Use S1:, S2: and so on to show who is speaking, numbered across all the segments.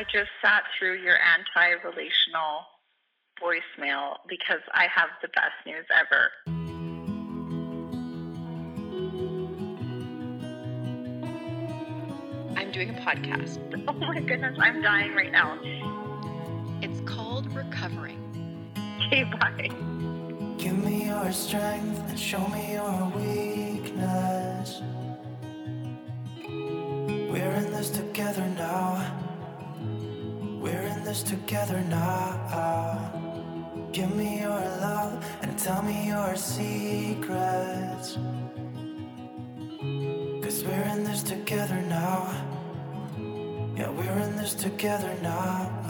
S1: I just sat through your anti relational voicemail because I have the best news ever.
S2: I'm doing a podcast.
S1: Oh my goodness, I'm dying right now.
S2: It's called Recovering.
S1: Okay, bye.
S3: Give me your strength and show me your weakness. We're in this together now. We're in this together now. Give me your love and tell me your secrets. Cause we're in this together now. Yeah, we're in this together now.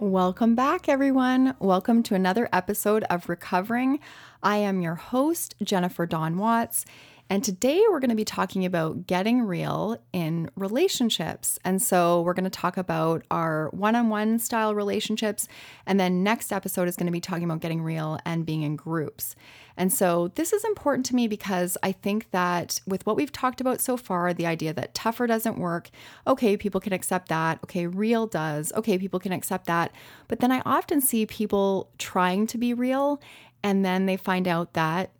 S4: Welcome back, everyone. Welcome to another episode of Recovering. I am your host, Jennifer Dawn Watts. And today we're going to be talking about getting real in relationships. And so we're going to talk about our one on one style relationships. And then next episode is going to be talking about getting real and being in groups. And so this is important to me because I think that with what we've talked about so far, the idea that tougher doesn't work, okay, people can accept that. Okay, real does. Okay, people can accept that. But then I often see people trying to be real and then they find out that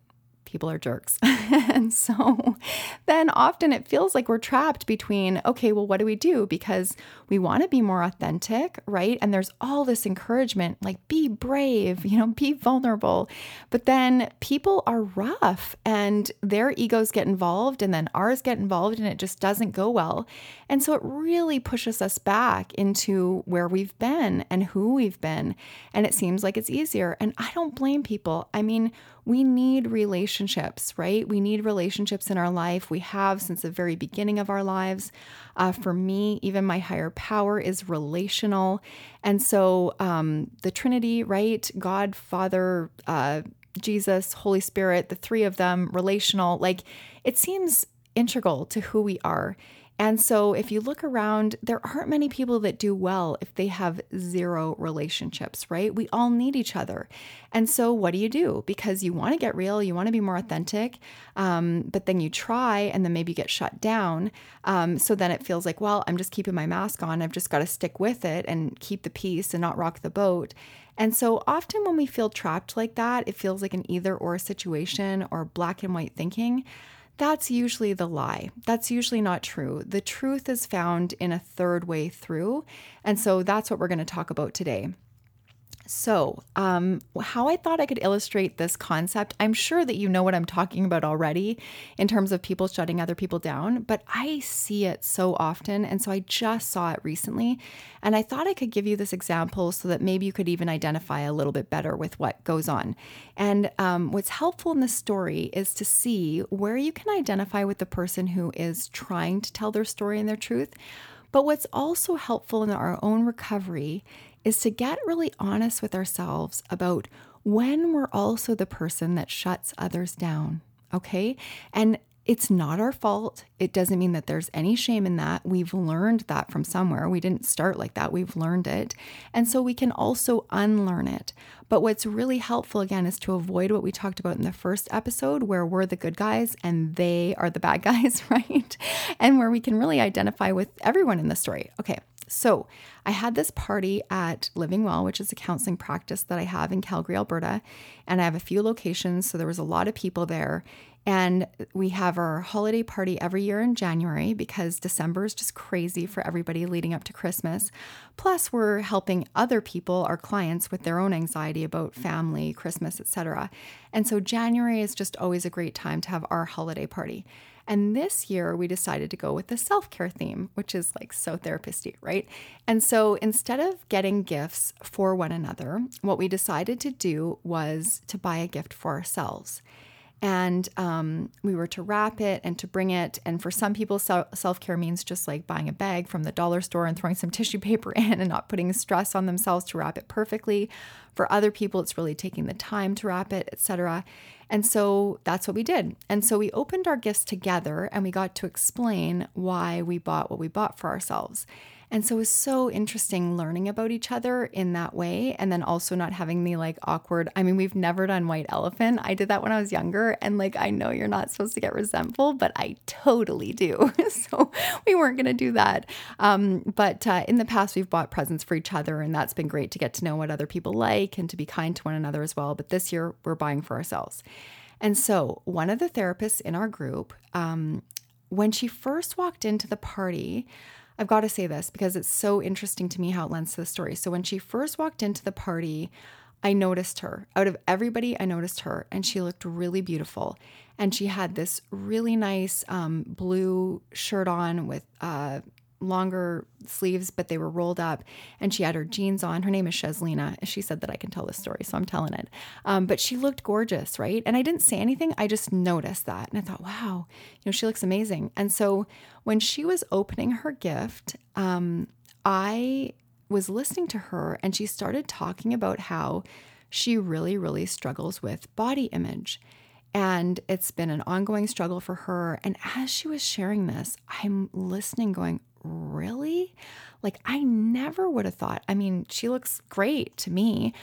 S4: people are jerks. and so then often it feels like we're trapped between, okay, well, what do we do? Because we want to be more authentic, right? And there's all this encouragement like, be brave, you know, be vulnerable. But then people are rough and their egos get involved and then ours get involved and it just doesn't go well. And so it really pushes us back into where we've been and who we've been. And it seems like it's easier. And I don't blame people. I mean, we need relationships, right? We need relationships in our life. We have since the very beginning of our lives. Uh, for me, even my higher power is relational. And so um, the Trinity, right? God, Father, uh, Jesus, Holy Spirit, the three of them, relational, like it seems integral to who we are. And so, if you look around, there aren't many people that do well if they have zero relationships, right? We all need each other. And so, what do you do? Because you want to get real, you want to be more authentic, um, but then you try and then maybe you get shut down. Um, so then it feels like, well, I'm just keeping my mask on. I've just got to stick with it and keep the peace and not rock the boat. And so often when we feel trapped like that, it feels like an either or situation or black and white thinking that's usually the lie. That's usually not true. The truth is found in a third way through. And so that's what we're going to talk about today. So, um, how I thought I could illustrate this concept, I'm sure that you know what I'm talking about already in terms of people shutting other people down, but I see it so often. And so I just saw it recently. And I thought I could give you this example so that maybe you could even identify a little bit better with what goes on. And um, what's helpful in this story is to see where you can identify with the person who is trying to tell their story and their truth. But what's also helpful in our own recovery is to get really honest with ourselves about when we're also the person that shuts others down. Okay. And it's not our fault. It doesn't mean that there's any shame in that. We've learned that from somewhere. We didn't start like that. We've learned it. And so we can also unlearn it. But what's really helpful, again, is to avoid what we talked about in the first episode, where we're the good guys and they are the bad guys, right? And where we can really identify with everyone in the story. Okay. So, I had this party at Living Well, which is a counseling practice that I have in Calgary, Alberta, and I have a few locations. So, there was a lot of people there. And we have our holiday party every year in January because December is just crazy for everybody leading up to Christmas. Plus, we're helping other people, our clients, with their own anxiety about family, Christmas, etc. And so January is just always a great time to have our holiday party. And this year we decided to go with the self care theme, which is like so therapisty, right? And so instead of getting gifts for one another, what we decided to do was to buy a gift for ourselves. And um, we were to wrap it and to bring it. And for some people, self care means just like buying a bag from the dollar store and throwing some tissue paper in and not putting stress on themselves to wrap it perfectly. For other people, it's really taking the time to wrap it, etc. And so that's what we did. And so we opened our gifts together and we got to explain why we bought what we bought for ourselves. And so it was so interesting learning about each other in that way. And then also not having the like awkward, I mean, we've never done white elephant. I did that when I was younger. And like, I know you're not supposed to get resentful, but I totally do. so we weren't going to do that. Um, but uh, in the past, we've bought presents for each other. And that's been great to get to know what other people like and to be kind to one another as well. But this year, we're buying for ourselves. And so, one of the therapists in our group, um, when she first walked into the party, I've got to say this because it's so interesting to me how it lends to the story. So, when she first walked into the party, I noticed her. Out of everybody, I noticed her, and she looked really beautiful. And she had this really nice um, blue shirt on with uh, longer sleeves, but they were rolled up. And she had her jeans on. Her name is Cheslina. She said that I can tell this story, so I'm telling it. Um, but she looked gorgeous, right? And I didn't say anything. I just noticed that. And I thought, wow, you know, she looks amazing. And so when she was opening her gift, um, I was listening to her and she started talking about how she really, really struggles with body image. And it's been an ongoing struggle for her. And as she was sharing this, I'm listening, going, really? Like, I never would have thought. I mean, she looks great to me.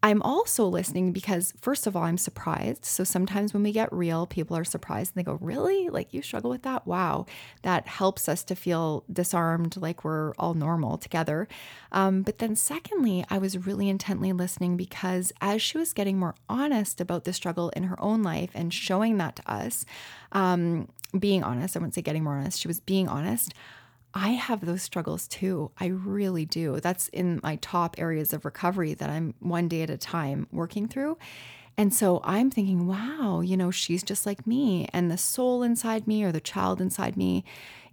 S4: I'm also listening because, first of all, I'm surprised. So sometimes when we get real, people are surprised and they go, Really? Like, you struggle with that? Wow. That helps us to feel disarmed, like we're all normal together. Um, but then, secondly, I was really intently listening because as she was getting more honest about the struggle in her own life and showing that to us, um, being honest, I wouldn't say getting more honest, she was being honest. I have those struggles too. I really do. That's in my top areas of recovery that I'm one day at a time working through. And so I'm thinking, wow, you know, she's just like me. And the soul inside me or the child inside me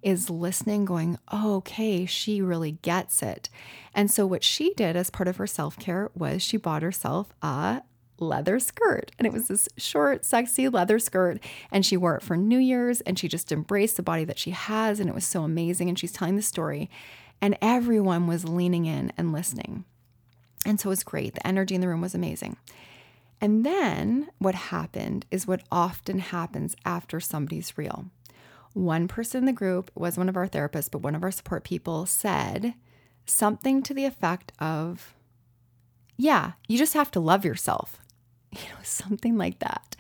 S4: is listening, going, okay, she really gets it. And so what she did as part of her self care was she bought herself a leather skirt. And it was this short, sexy leather skirt. And she wore it for New Year's and she just embraced the body that she has. And it was so amazing. And she's telling the story. And everyone was leaning in and listening. And so it was great. The energy in the room was amazing. And then what happened is what often happens after somebody's real. One person in the group was one of our therapists, but one of our support people said something to the effect of, Yeah, you just have to love yourself you know, something like that.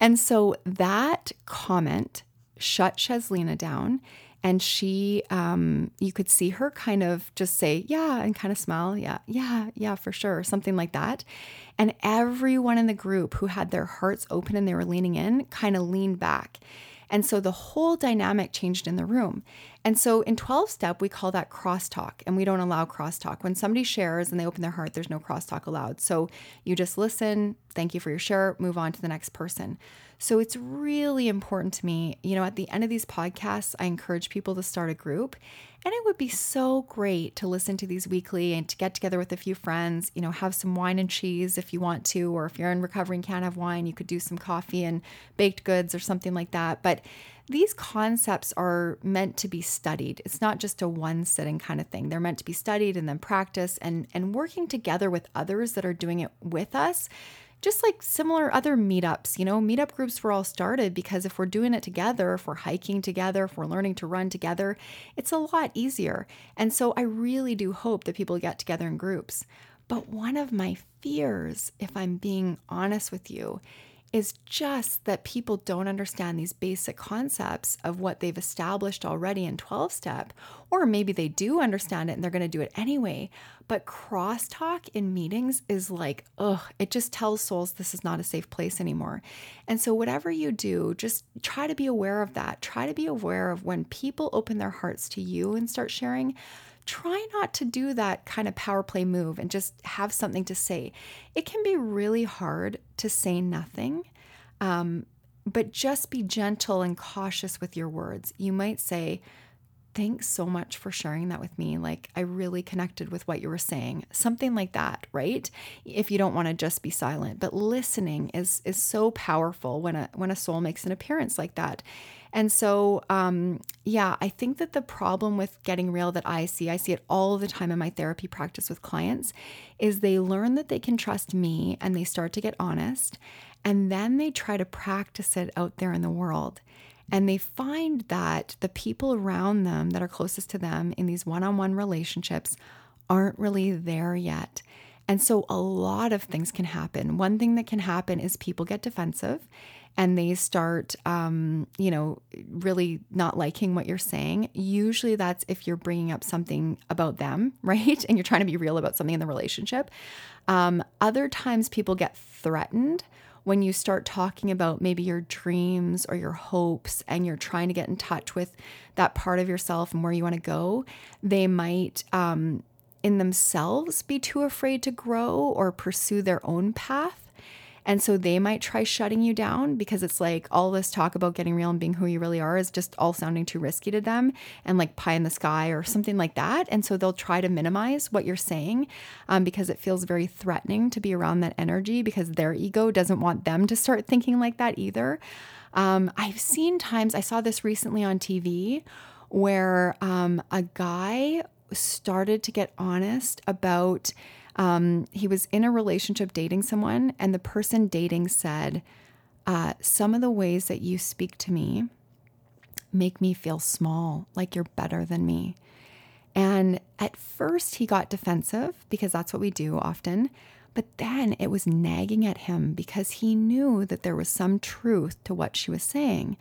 S4: And so that comment shut Cheslina down. And she, um, you could see her kind of just say, yeah, and kind of smile. Yeah, yeah, yeah, for sure. Something like that. And everyone in the group who had their hearts open and they were leaning in kind of leaned back. And so the whole dynamic changed in the room. And so in 12 step, we call that crosstalk, and we don't allow crosstalk. When somebody shares and they open their heart, there's no crosstalk allowed. So you just listen, thank you for your share, move on to the next person. So it's really important to me. You know, at the end of these podcasts, I encourage people to start a group. And it would be so great to listen to these weekly and to get together with a few friends, you know, have some wine and cheese if you want to, or if you're in recovery and can't have wine, you could do some coffee and baked goods or something like that. But these concepts are meant to be studied. It's not just a one sitting kind of thing. They're meant to be studied and then practiced and, and working together with others that are doing it with us just like similar other meetups, you know, meetup groups were all started because if we're doing it together, if we're hiking together, if we're learning to run together, it's a lot easier. And so I really do hope that people get together in groups. But one of my fears, if I'm being honest with you, is just that people don't understand these basic concepts of what they've established already in 12 step, or maybe they do understand it and they're going to do it anyway. But crosstalk in meetings is like, ugh, it just tells souls this is not a safe place anymore. And so, whatever you do, just try to be aware of that. Try to be aware of when people open their hearts to you and start sharing try not to do that kind of power play move and just have something to say. It can be really hard to say nothing, um, but just be gentle and cautious with your words. You might say, Thanks so much for sharing that with me. Like, I really connected with what you were saying. Something like that, right? If you don't want to just be silent, but listening is is so powerful when a when a soul makes an appearance like that. And so, um, yeah, I think that the problem with getting real that I see, I see it all the time in my therapy practice with clients, is they learn that they can trust me and they start to get honest. And then they try to practice it out there in the world. And they find that the people around them that are closest to them in these one on one relationships aren't really there yet. And so a lot of things can happen. One thing that can happen is people get defensive and they start, um, you know, really not liking what you're saying. Usually that's if you're bringing up something about them, right? And you're trying to be real about something in the relationship. Um, other times people get threatened when you start talking about maybe your dreams or your hopes and you're trying to get in touch with that part of yourself and where you want to go, they might um, in themselves be too afraid to grow or pursue their own path. And so they might try shutting you down because it's like all this talk about getting real and being who you really are is just all sounding too risky to them and like pie in the sky or something like that. And so they'll try to minimize what you're saying um, because it feels very threatening to be around that energy because their ego doesn't want them to start thinking like that either. Um, I've seen times, I saw this recently on TV where um, a guy started to get honest about um, he was in a relationship dating someone, and the person dating said, uh, Some of the ways that you speak to me make me feel small, like you're better than me. And at first, he got defensive because that's what we do often. But then it was nagging at him because he knew that there was some truth to what she was saying.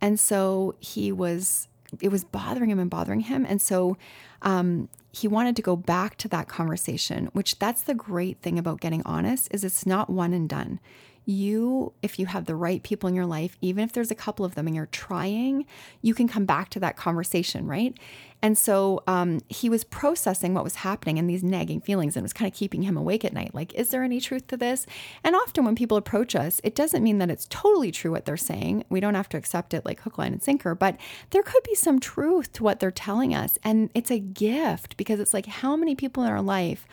S4: And so he was, it was bothering him and bothering him. And so um, he wanted to go back to that conversation, which that's the great thing about getting honest is it's not one and done. You, if you have the right people in your life, even if there's a couple of them and you're trying, you can come back to that conversation, right? And so um, he was processing what was happening and these nagging feelings, and it was kind of keeping him awake at night. Like, is there any truth to this? And often when people approach us, it doesn't mean that it's totally true what they're saying. We don't have to accept it like hook, line, and sinker, but there could be some truth to what they're telling us. And it's a gift because it's like, how many people in our life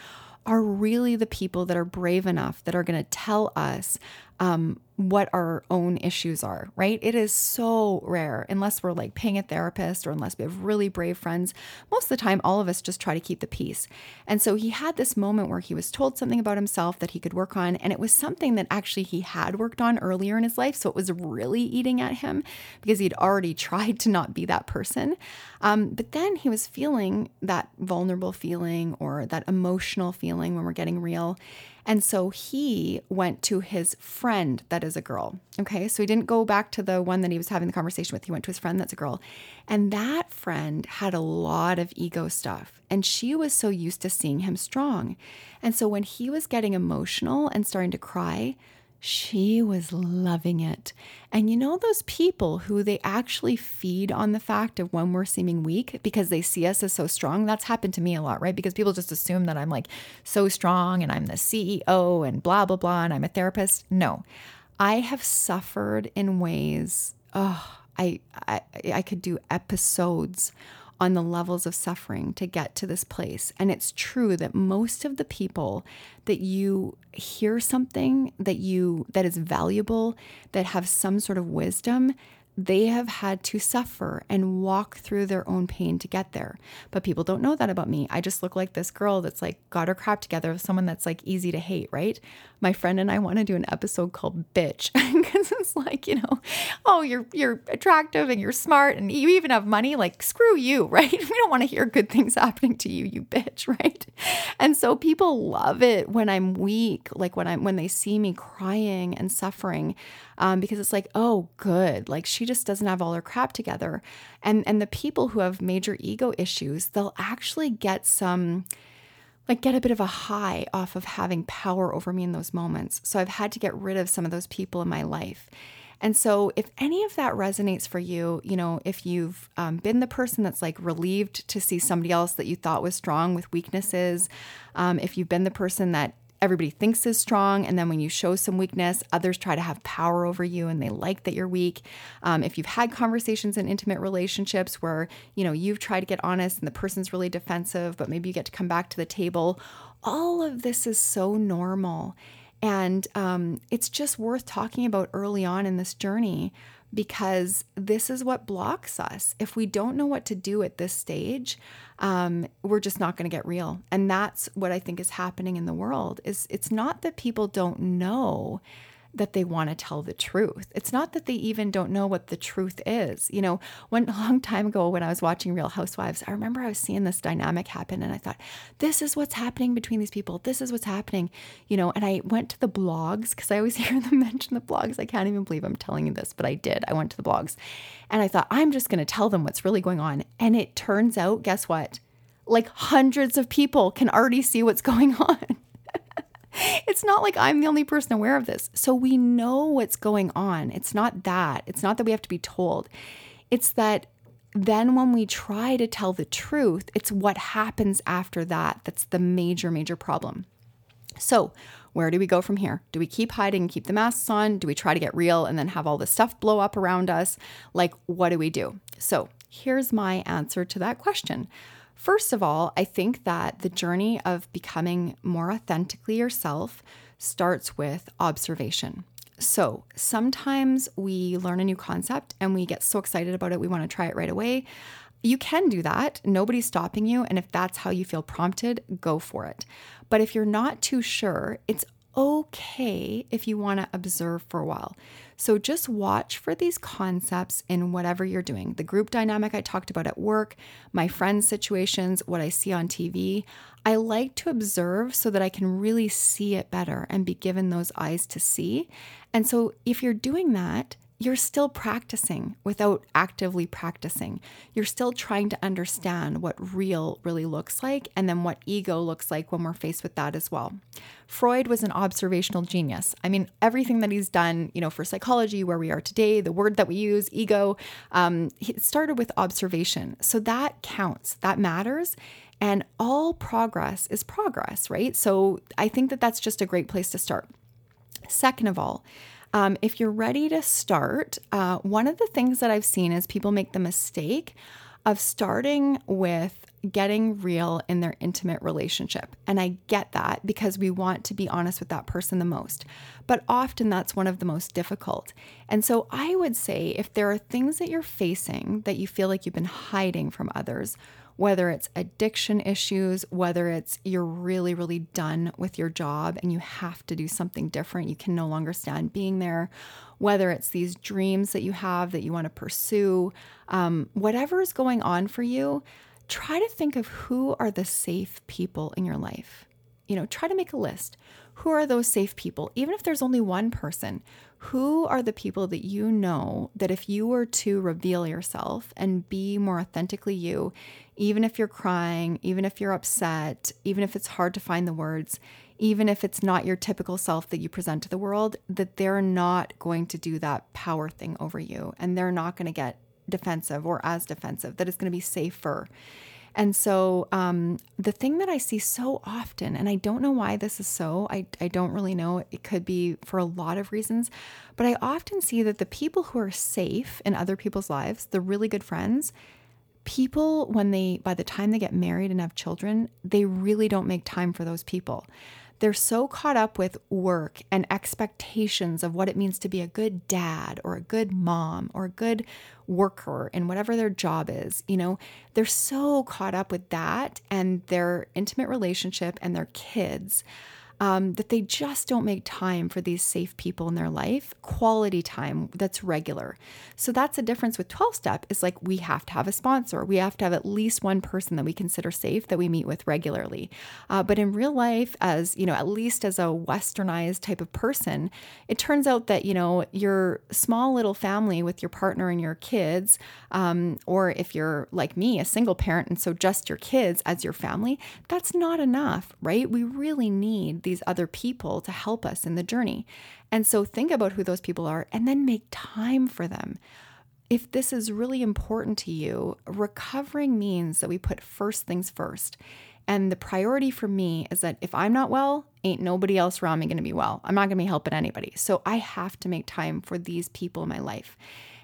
S4: are really the people that are brave enough that are going to tell us um, what our own issues are, right? It is so rare, unless we're like paying a therapist or unless we have really brave friends. Most of the time, all of us just try to keep the peace. And so he had this moment where he was told something about himself that he could work on. And it was something that actually he had worked on earlier in his life. So it was really eating at him because he'd already tried to not be that person. Um, but then he was feeling that vulnerable feeling or that emotional feeling when we're getting real. And so he went to his friend that is a girl. Okay. So he didn't go back to the one that he was having the conversation with. He went to his friend that's a girl. And that friend had a lot of ego stuff. And she was so used to seeing him strong. And so when he was getting emotional and starting to cry, she was loving it. And you know, those people who they actually feed on the fact of when we're seeming weak because they see us as so strong. That's happened to me a lot, right? Because people just assume that I'm like so strong and I'm the CEO and blah, blah, blah, and I'm a therapist. No, I have suffered in ways, oh, I, I, I could do episodes on the levels of suffering to get to this place. And it's true that most of the people that you hear something that you that is valuable, that have some sort of wisdom, they have had to suffer and walk through their own pain to get there. But people don't know that about me. I just look like this girl that's like got her crap together, with someone that's like easy to hate, right? My friend and I want to do an episode called Bitch because it's like, you know, oh, you're you're attractive and you're smart and you even have money, like screw you, right? We don't want to hear good things happening to you, you bitch, right? And so people love it when I'm weak, like when I'm when they see me crying and suffering um, because it's like, oh, good. Like she just doesn't have all her crap together. And and the people who have major ego issues, they'll actually get some like get a bit of a high off of having power over me in those moments. So I've had to get rid of some of those people in my life. And so, if any of that resonates for you, you know, if you've um, been the person that's like relieved to see somebody else that you thought was strong with weaknesses, um, if you've been the person that everybody thinks is strong. And then when you show some weakness, others try to have power over you and they like that you're weak. Um, if you've had conversations in intimate relationships where, you know, you've tried to get honest and the person's really defensive, but maybe you get to come back to the table, all of this is so normal. And um, it's just worth talking about early on in this journey because this is what blocks us. If we don't know what to do at this stage, um, we're just not going to get real. And that's what I think is happening in the world. Is it's not that people don't know that they want to tell the truth. It's not that they even don't know what the truth is. You know, one long time ago when I was watching Real Housewives, I remember I was seeing this dynamic happen and I thought, this is what's happening between these people. This is what's happening. You know, and I went to the blogs because I always hear them mention the blogs. I can't even believe I'm telling you this, but I did. I went to the blogs and I thought, I'm just going to tell them what's really going on. And it turns out, guess what? Like hundreds of people can already see what's going on it's not like I'm the only person aware of this. So we know what's going on. It's not that. It's not that we have to be told. It's that then when we try to tell the truth, it's what happens after that that's the major, major problem. So, where do we go from here? Do we keep hiding and keep the masks on? Do we try to get real and then have all this stuff blow up around us? Like, what do we do? So, here's my answer to that question. First of all, I think that the journey of becoming more authentically yourself starts with observation. So sometimes we learn a new concept and we get so excited about it, we want to try it right away. You can do that. Nobody's stopping you. And if that's how you feel prompted, go for it. But if you're not too sure, it's okay if you want to observe for a while. So just watch for these concepts in whatever you're doing. The group dynamic I talked about at work, my friends' situations, what I see on TV. I like to observe so that I can really see it better and be given those eyes to see. And so if you're doing that, you're still practicing without actively practicing. You're still trying to understand what real really looks like and then what ego looks like when we're faced with that as well. Freud was an observational genius. I mean, everything that he's done, you know, for psychology, where we are today, the word that we use, ego, um, it started with observation. So that counts, that matters. And all progress is progress, right? So I think that that's just a great place to start. Second of all, um, if you're ready to start, uh, one of the things that I've seen is people make the mistake of starting with getting real in their intimate relationship. And I get that because we want to be honest with that person the most. But often that's one of the most difficult. And so I would say if there are things that you're facing that you feel like you've been hiding from others, whether it's addiction issues, whether it's you're really, really done with your job and you have to do something different, you can no longer stand being there, whether it's these dreams that you have that you want to pursue, um, whatever is going on for you, try to think of who are the safe people in your life. You know, try to make a list. Who are those safe people? Even if there's only one person, who are the people that you know that if you were to reveal yourself and be more authentically you, even if you're crying, even if you're upset, even if it's hard to find the words, even if it's not your typical self that you present to the world, that they're not going to do that power thing over you and they're not going to get defensive or as defensive, that it's going to be safer. And so, um, the thing that I see so often, and I don't know why this is so, I, I don't really know. It could be for a lot of reasons, but I often see that the people who are safe in other people's lives, the really good friends, people, when they, by the time they get married and have children, they really don't make time for those people. They're so caught up with work and expectations of what it means to be a good dad or a good mom or a good worker in whatever their job is. You know, they're so caught up with that and their intimate relationship and their kids um, that they just don't make time for these safe people in their life, quality time that's regular. So that's the difference with 12 step is like we have to have a sponsor. We have to have at least one person that we consider safe that we meet with regularly. Uh, but in real life, as you know, at least as a westernized type of person, it turns out that, you know, your small little family with your partner and your kids, um, or if you're like me, a single parent, and so just your kids as your family, that's not enough, right? We really need these other people to help us in the journey. And so think about who those people are and then make time for them. If this is really important to you, recovering means that we put first things first. And the priority for me is that if I'm not well, ain't nobody else around me to be well. I'm not to be helping anybody. So I have to make time for these people in my life.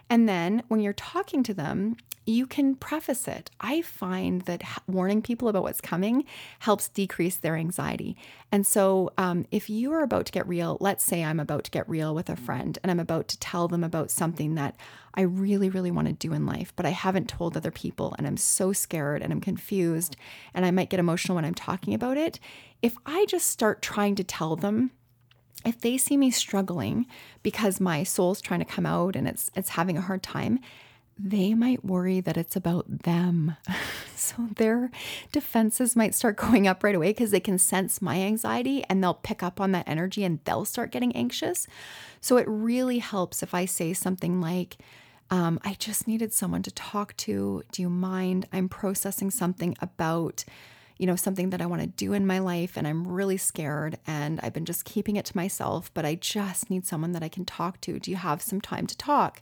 S4: And then when you're talking to them, you can preface it. I find that warning people about what's coming helps decrease their anxiety. And so, um, if you are about to get real, let's say I'm about to get real with a friend and I'm about to tell them about something that I really, really want to do in life, but I haven't told other people and I'm so scared and I'm confused and I might get emotional when I'm talking about it. If I just start trying to tell them, if they see me struggling because my soul's trying to come out and it's it's having a hard time, they might worry that it's about them. so their defenses might start going up right away because they can sense my anxiety and they'll pick up on that energy and they'll start getting anxious. So it really helps if I say something like, um, I just needed someone to talk to. Do you mind? I'm processing something about you know, something that I want to do in my life and I'm really scared and I've been just keeping it to myself, but I just need someone that I can talk to. Do you have some time to talk?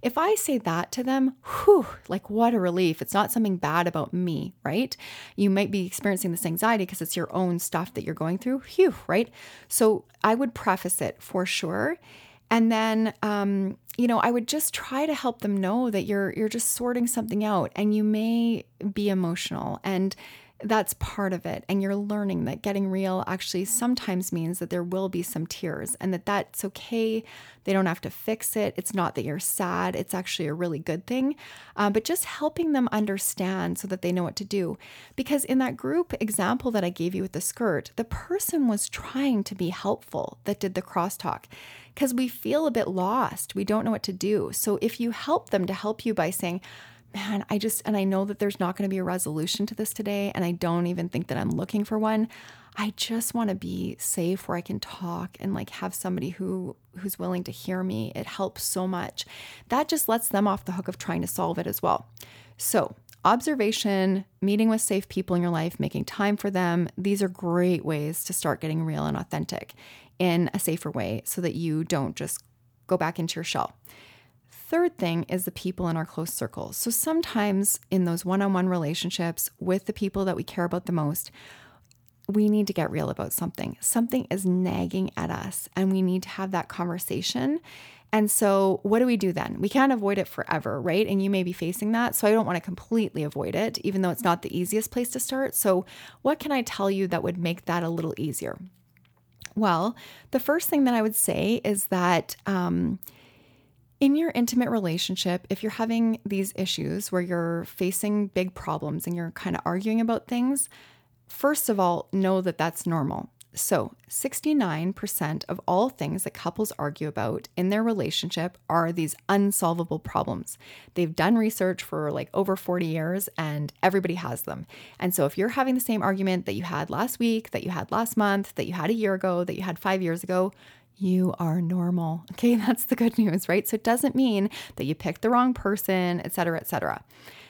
S4: If I say that to them, whew, like what a relief. It's not something bad about me, right? You might be experiencing this anxiety because it's your own stuff that you're going through. whew, right? So I would preface it for sure. And then, um, you know, I would just try to help them know that you're you're just sorting something out, and you may be emotional, and that's part of it. And you're learning that getting real actually sometimes means that there will be some tears and that that's okay. They don't have to fix it. It's not that you're sad. It's actually a really good thing. Uh, but just helping them understand so that they know what to do. Because in that group example that i gave you with the skirt the person was trying to be helpful that did the crosstalk. Because we feel a bit lost. We don't know what to do. So if you help them to help you by saying man, I just, and I know that there's not going to be a resolution to this today, and I don't even think that I'm looking for one. I just want to be safe where I can talk and like have somebody who who's willing to hear me. It helps so much. That just lets them off the hook of trying to solve it as well. So, observation, meeting with safe people in your life, making time for them, these are great ways to start getting real and authentic in a safer way so that you don't just go back into your shell third thing is the people in our close circles. So sometimes in those one on one relationships with the people that we care about the most, we need to get real about something. Something is nagging at us, and we need to have that conversation. And so, what do we do then? We can't avoid it forever, right? And you may be facing that. So, I don't want to completely avoid it, even though it's not the easiest place to start. So, what can I tell you that would make that a little easier? Well, the first thing that I would say is that, um, in your intimate relationship, if you're having these issues where you're facing big problems and you're kind of arguing about things, first of all, know that that's normal. So, 69% of all things that couples argue about in their relationship are these unsolvable problems. They've done research for like over 40 years and everybody has them. And so, if you're having the same argument that you had last week, that you had last month, that you had a year ago, that you had five years ago, you are normal. Okay, that's the good news, right? So it doesn't mean that you picked the wrong person, et cetera, et cetera.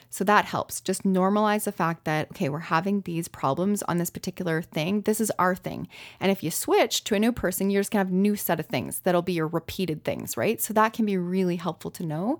S4: So that helps. Just normalize the fact that, okay, we're having these problems on this particular thing. This is our thing. And if you switch to a new person, you're just gonna have a new set of things that'll be your repeated things, right? So that can be really helpful to know.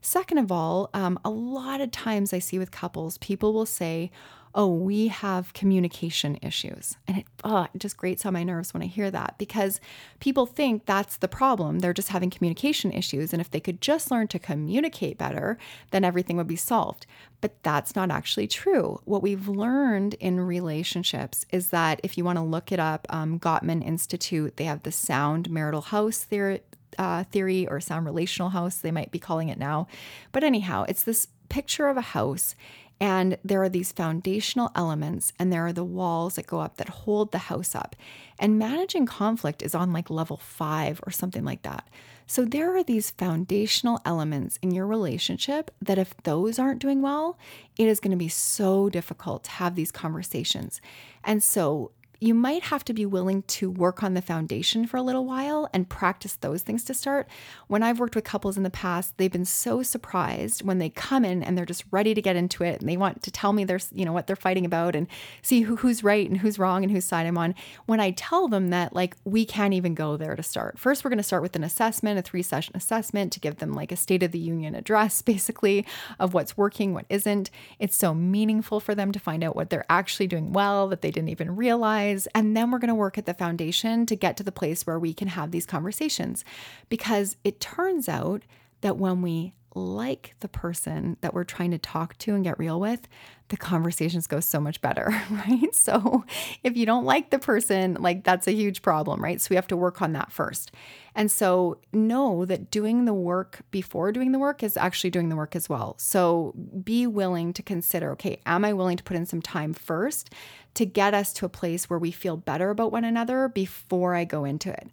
S4: Second of all, um, a lot of times I see with couples, people will say, oh, we have communication issues. And it, oh, it just grates on my nerves when I hear that because people think that's the problem. They're just having communication issues. And if they could just learn to communicate better, then everything would be solved. But that's not actually true. What we've learned in relationships is that if you want to look it up, um, Gottman Institute, they have the sound marital house theory. Uh, theory or sound relational house, they might be calling it now. But anyhow, it's this picture of a house and there are these foundational elements, and there are the walls that go up that hold the house up. And managing conflict is on like level five or something like that. So there are these foundational elements in your relationship that if those aren't doing well, it is going to be so difficult to have these conversations. And so you might have to be willing to work on the foundation for a little while and practice those things to start. When I've worked with couples in the past, they've been so surprised when they come in and they're just ready to get into it and they want to tell me their, you know, what they're fighting about and see who, who's right and who's wrong and whose side I'm on. When I tell them that like we can't even go there to start. First, we're going to start with an assessment, a three session assessment to give them like a state of the union address basically of what's working, what isn't. It's so meaningful for them to find out what they're actually doing well that they didn't even realize and then we're going to work at the foundation to get to the place where we can have these conversations. Because it turns out that when we like the person that we're trying to talk to and get real with, the conversations go so much better, right? So if you don't like the person, like that's a huge problem, right? So we have to work on that first. And so know that doing the work before doing the work is actually doing the work as well. So be willing to consider okay, am I willing to put in some time first to get us to a place where we feel better about one another before I go into it?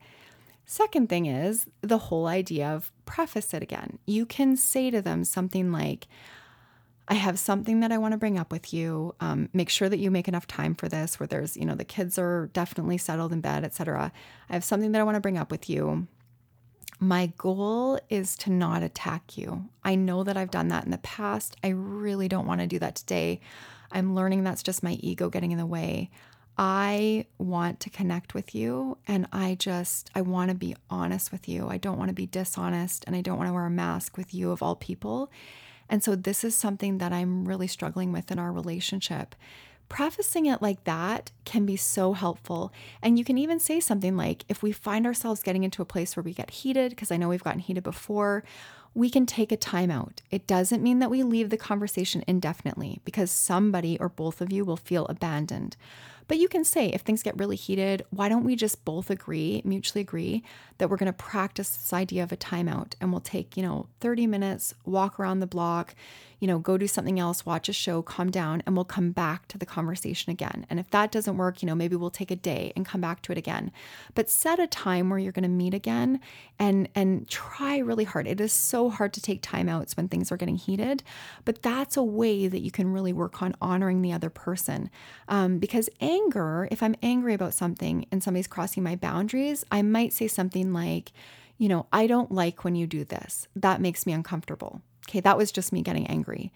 S4: Second thing is the whole idea of preface it again. You can say to them something like, I have something that I want to bring up with you. Um, make sure that you make enough time for this, where there's, you know, the kids are definitely settled in bed, etc. I have something that I want to bring up with you. My goal is to not attack you. I know that I've done that in the past. I really don't want to do that today. I'm learning that's just my ego getting in the way. I want to connect with you and I just I want to be honest with you. I don't want to be dishonest and I don't want to wear a mask with you of all people. And so this is something that I'm really struggling with in our relationship. Prefacing it like that can be so helpful. And you can even say something like if we find ourselves getting into a place where we get heated because I know we've gotten heated before, we can take a timeout. It doesn't mean that we leave the conversation indefinitely because somebody or both of you will feel abandoned. But you can say, if things get really heated, why don't we just both agree, mutually agree, that we're going to practice this idea of a timeout and we'll take, you know, 30 minutes, walk around the block, you know, go do something else, watch a show, calm down, and we'll come back to the conversation again. And if that doesn't work, you know, maybe we'll take a day and come back to it again. But set a time where you're going to meet again and and try really hard. It is so hard to take timeouts when things are getting heated, but that's a way that you can really work on honoring the other person. Um, because anger, if I'm angry about something and somebody's crossing my boundaries, I might say something like, you know, I don't like when you do this. That makes me uncomfortable. Okay, that was just me getting angry.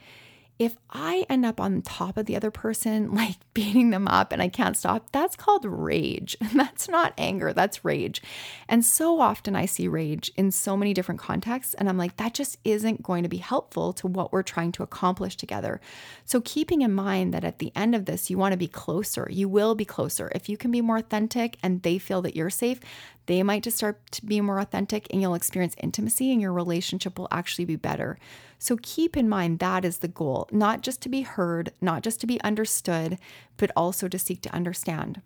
S4: If I end up on top of the other person, like beating them up and I can't stop, that's called rage. That's not anger, that's rage. And so often I see rage in so many different contexts. And I'm like, that just isn't going to be helpful to what we're trying to accomplish together. So, keeping in mind that at the end of this, you want to be closer, you will be closer. If you can be more authentic and they feel that you're safe, they might just start to be more authentic and you'll experience intimacy and your relationship will actually be better. So keep in mind that is the goal, not just to be heard, not just to be understood, but also to seek to understand.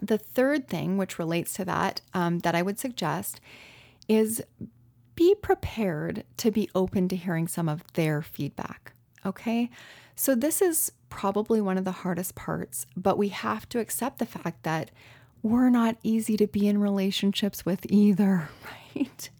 S4: The third thing, which relates to that, um, that I would suggest is be prepared to be open to hearing some of their feedback. Okay. So, this is probably one of the hardest parts, but we have to accept the fact that we're not easy to be in relationships with either, right?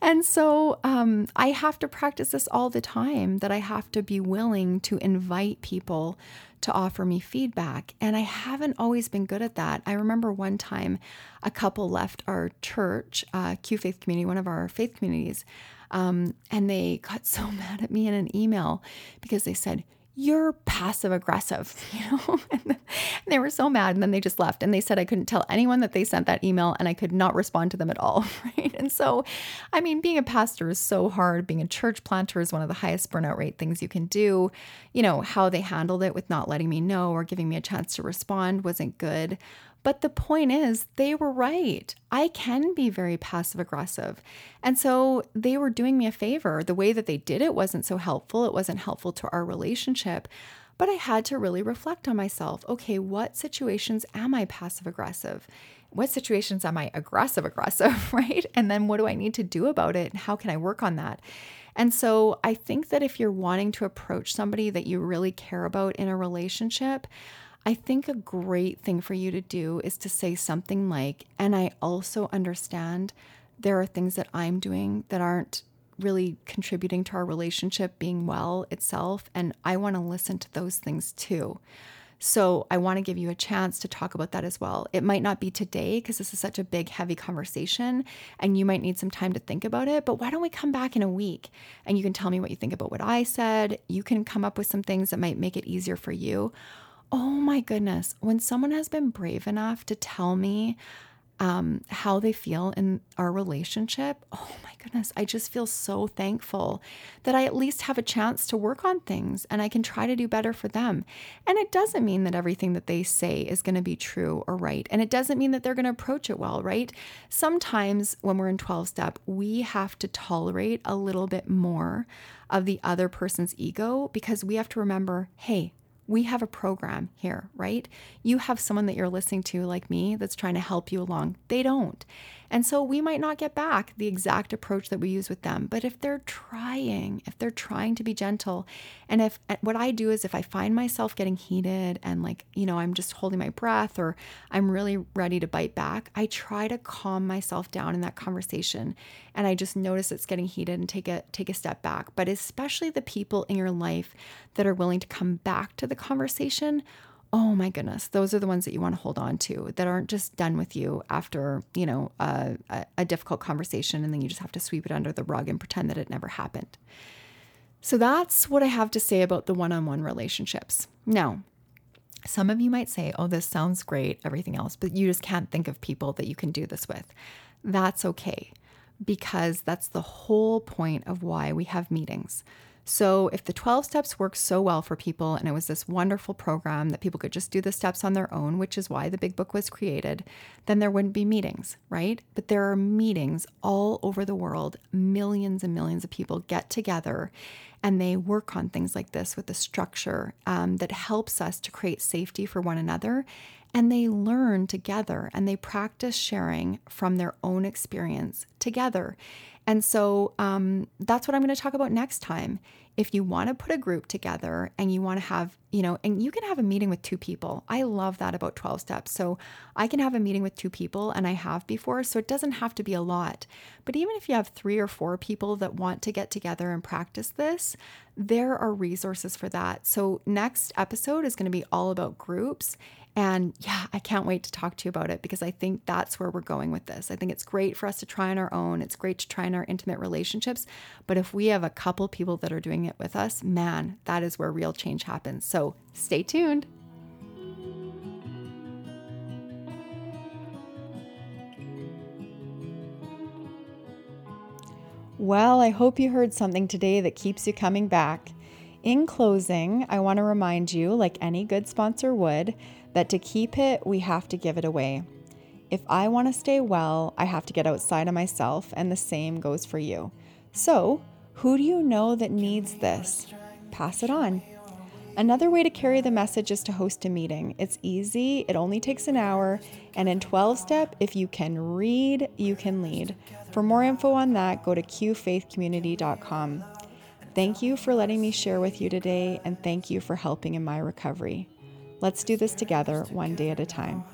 S4: And so um, I have to practice this all the time that I have to be willing to invite people to offer me feedback. And I haven't always been good at that. I remember one time a couple left our church, uh, Q Faith Community, one of our faith communities, um, and they got so mad at me in an email because they said, you're passive aggressive, you know? and they were so mad. And then they just left. And they said I couldn't tell anyone that they sent that email and I could not respond to them at all. Right. And so, I mean, being a pastor is so hard. Being a church planter is one of the highest burnout rate things you can do. You know, how they handled it with not letting me know or giving me a chance to respond wasn't good. But the point is, they were right. I can be very passive aggressive. And so they were doing me a favor. The way that they did it wasn't so helpful. It wasn't helpful to our relationship. But I had to really reflect on myself. Okay, what situations am I passive aggressive? What situations am I aggressive aggressive, right? And then what do I need to do about it? How can I work on that? And so I think that if you're wanting to approach somebody that you really care about in a relationship, I think a great thing for you to do is to say something like, and I also understand there are things that I'm doing that aren't really contributing to our relationship being well itself. And I want to listen to those things too. So I want to give you a chance to talk about that as well. It might not be today because this is such a big, heavy conversation and you might need some time to think about it. But why don't we come back in a week and you can tell me what you think about what I said? You can come up with some things that might make it easier for you. Oh my goodness. When someone has been brave enough to tell me um, how they feel in our relationship, oh my goodness, I just feel so thankful that I at least have a chance to work on things and I can try to do better for them. And it doesn't mean that everything that they say is going to be true or right. And it doesn't mean that they're going to approach it well, right? Sometimes when we're in 12 step, we have to tolerate a little bit more of the other person's ego because we have to remember hey, we have a program here, right? You have someone that you're listening to, like me, that's trying to help you along. They don't. And so we might not get back the exact approach that we use with them. But if they're trying, if they're trying to be gentle, and if what I do is if I find myself getting heated and like, you know, I'm just holding my breath or I'm really ready to bite back, I try to calm myself down in that conversation. And I just notice it's getting heated and take a take a step back. But especially the people in your life that are willing to come back to the conversation oh my goodness, those are the ones that you want to hold on to that aren't just done with you after, you know, a, a, difficult conversation and then you just have to sweep it under the rug and pretend that it never happened. So that's what I have to say about the one on one relationships. Now, some of you might say, oh, this sounds great, everything else, but you just can't think of people that you can do this with. That's okay because that's the whole point of why we have meetings. So, if the 12 steps worked so well for people and it was this wonderful program that people could just do the steps on their own, which is why the big book was created, then there wouldn't be meetings, right? But there are meetings all over the world. Millions and millions of people get together and they work on things like this with a structure um, that helps us to create safety for one another. And they learn together and they practice sharing from their own experience together. And so um, that's what I'm going to talk about next time. If you want to put a group together and you want to have, you know, and you can have a meeting with two people. I love that about 12 steps. So I can have a meeting with two people and I have before. So it doesn't have to be a lot. But even if you have three or four people that want to get together and practice this, there are resources for that. So next episode is going to be all about groups and yeah, I can't wait to talk to you about it because I think that's where we're going with this. I think it's great for us to try on our own. It's great to try in our intimate relationships. But if we have a couple people that are doing it with us, man, that is where real change happens. So stay tuned. Well, I hope you heard something today that keeps you coming back. In closing, I want to remind you, like any good sponsor would, that to keep it, we have to give it away. If I want to stay well, I have to get outside of myself, and the same goes for you. So, who do you know that needs this? Pass it on. Another way to carry the message is to host a meeting. It's easy, it only takes an hour, and in 12 step, if you can read, you can lead. For more info on that, go to qfaithcommunity.com. Thank you for letting me share with you today, and thank you for helping in my recovery. Let's do this together, one day at a time.